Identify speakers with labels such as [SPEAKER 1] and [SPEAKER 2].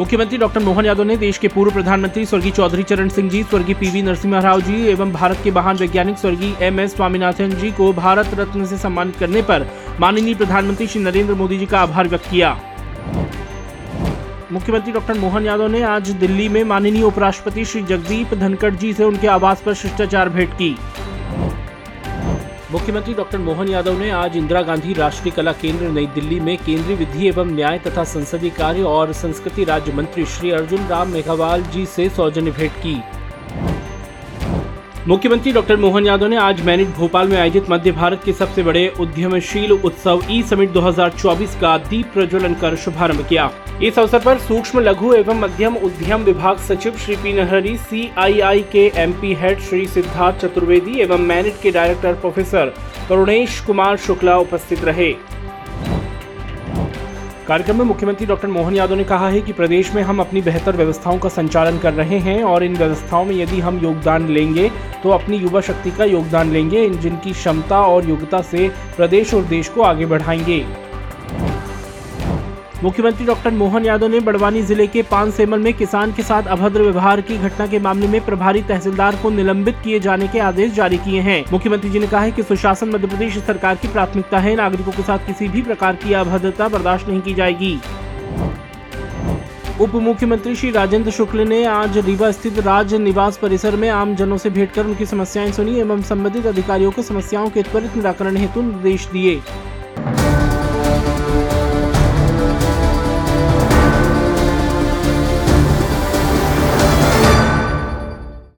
[SPEAKER 1] मुख्यमंत्री डॉक्टर मोहन यादव ने देश के पूर्व प्रधानमंत्री स्वर्गीय चौधरी चरण सिंह जी, स्वर्गीय पीवी नरसिम्हा राव जी एवं भारत के महान वैज्ञानिक स्वर्गीय एम एस स्वामीनाथन जी को भारत रत्न से सम्मानित करने पर माननीय प्रधानमंत्री श्री नरेंद्र मोदी जी का आभार व्यक्त किया। मुख्यमंत्री डॉक्टर मोहन यादव ने आज दिल्ली में माननीय उपराष्ट्रपति श्री जगदीप धनखड़ जी से उनके आवास पर शिष्टाचार भेंट की। मुख्यमंत्री डॉक्टर मोहन यादव ने आज इंदिरा गांधी राष्ट्रीय कला केंद्र, नई दिल्ली में केंद्रीय विधि एवं न्याय तथा संसदीय कार्य और संस्कृति राज्य मंत्री श्री अर्जुन राम मेघवाल जी से सौजन्य भेंट की। मुख्यमंत्री डॉक्टर मोहन यादव ने आज मैनिट भोपाल में आयोजित मध्य भारत के सबसे बड़े उद्यमशील उत्सव ई समिट 2024 का दीप प्रज्वलन कर शुभारंभ किया। इस अवसर पर सूक्ष्म लघु एवं मध्यम उद्यम विभाग सचिव श्री पी नहरी सी के एमपी हेड श्री सिद्धार्थ चतुर्वेदी एवं मैनिट के डायरेक्टर प्रोफेसर करुणेश कुमार शुक्ला उपस्थित रहे। कार्यक्रम में मुख्यमंत्री डॉक्टर मोहन यादव ने कहा है कि प्रदेश में हम अपनी बेहतर व्यवस्थाओं का संचालन कर रहे हैं और इन व्यवस्थाओं में यदि हम योगदान लेंगे तो अपनी युवा शक्ति का योगदान लेंगे, जिनकी क्षमता और योग्यता से प्रदेश और देश को आगे बढ़ाएँगे। मुख्यमंत्री डॉक्टर मोहन यादव ने बड़वानी ज़िले के पान सेमल में किसान के साथ अभद्र व्यवहार की घटना के मामले में प्रभारी तहसीलदार को निलंबित किए जाने के आदेश जारी किए हैं। मुख्यमंत्री जी ने कहा है कि सुशासन मध्य प्रदेश सरकार की प्राथमिकता है। नागरिकों के साथ किसी भी प्रकार की अभद्रता बर्दाश्त नहीं की जाएगी। उप मुख्यमंत्री श्री राजेंद्र शुक्ल ने आज रीवा स्थित राज निवास परिसर में आम जनों से भेंट कर उनकी समस्याएँ सुनी एवं संबंधित अधिकारियों को समस्याओं के त्वरित निराकरण हेतु निर्देश दिए।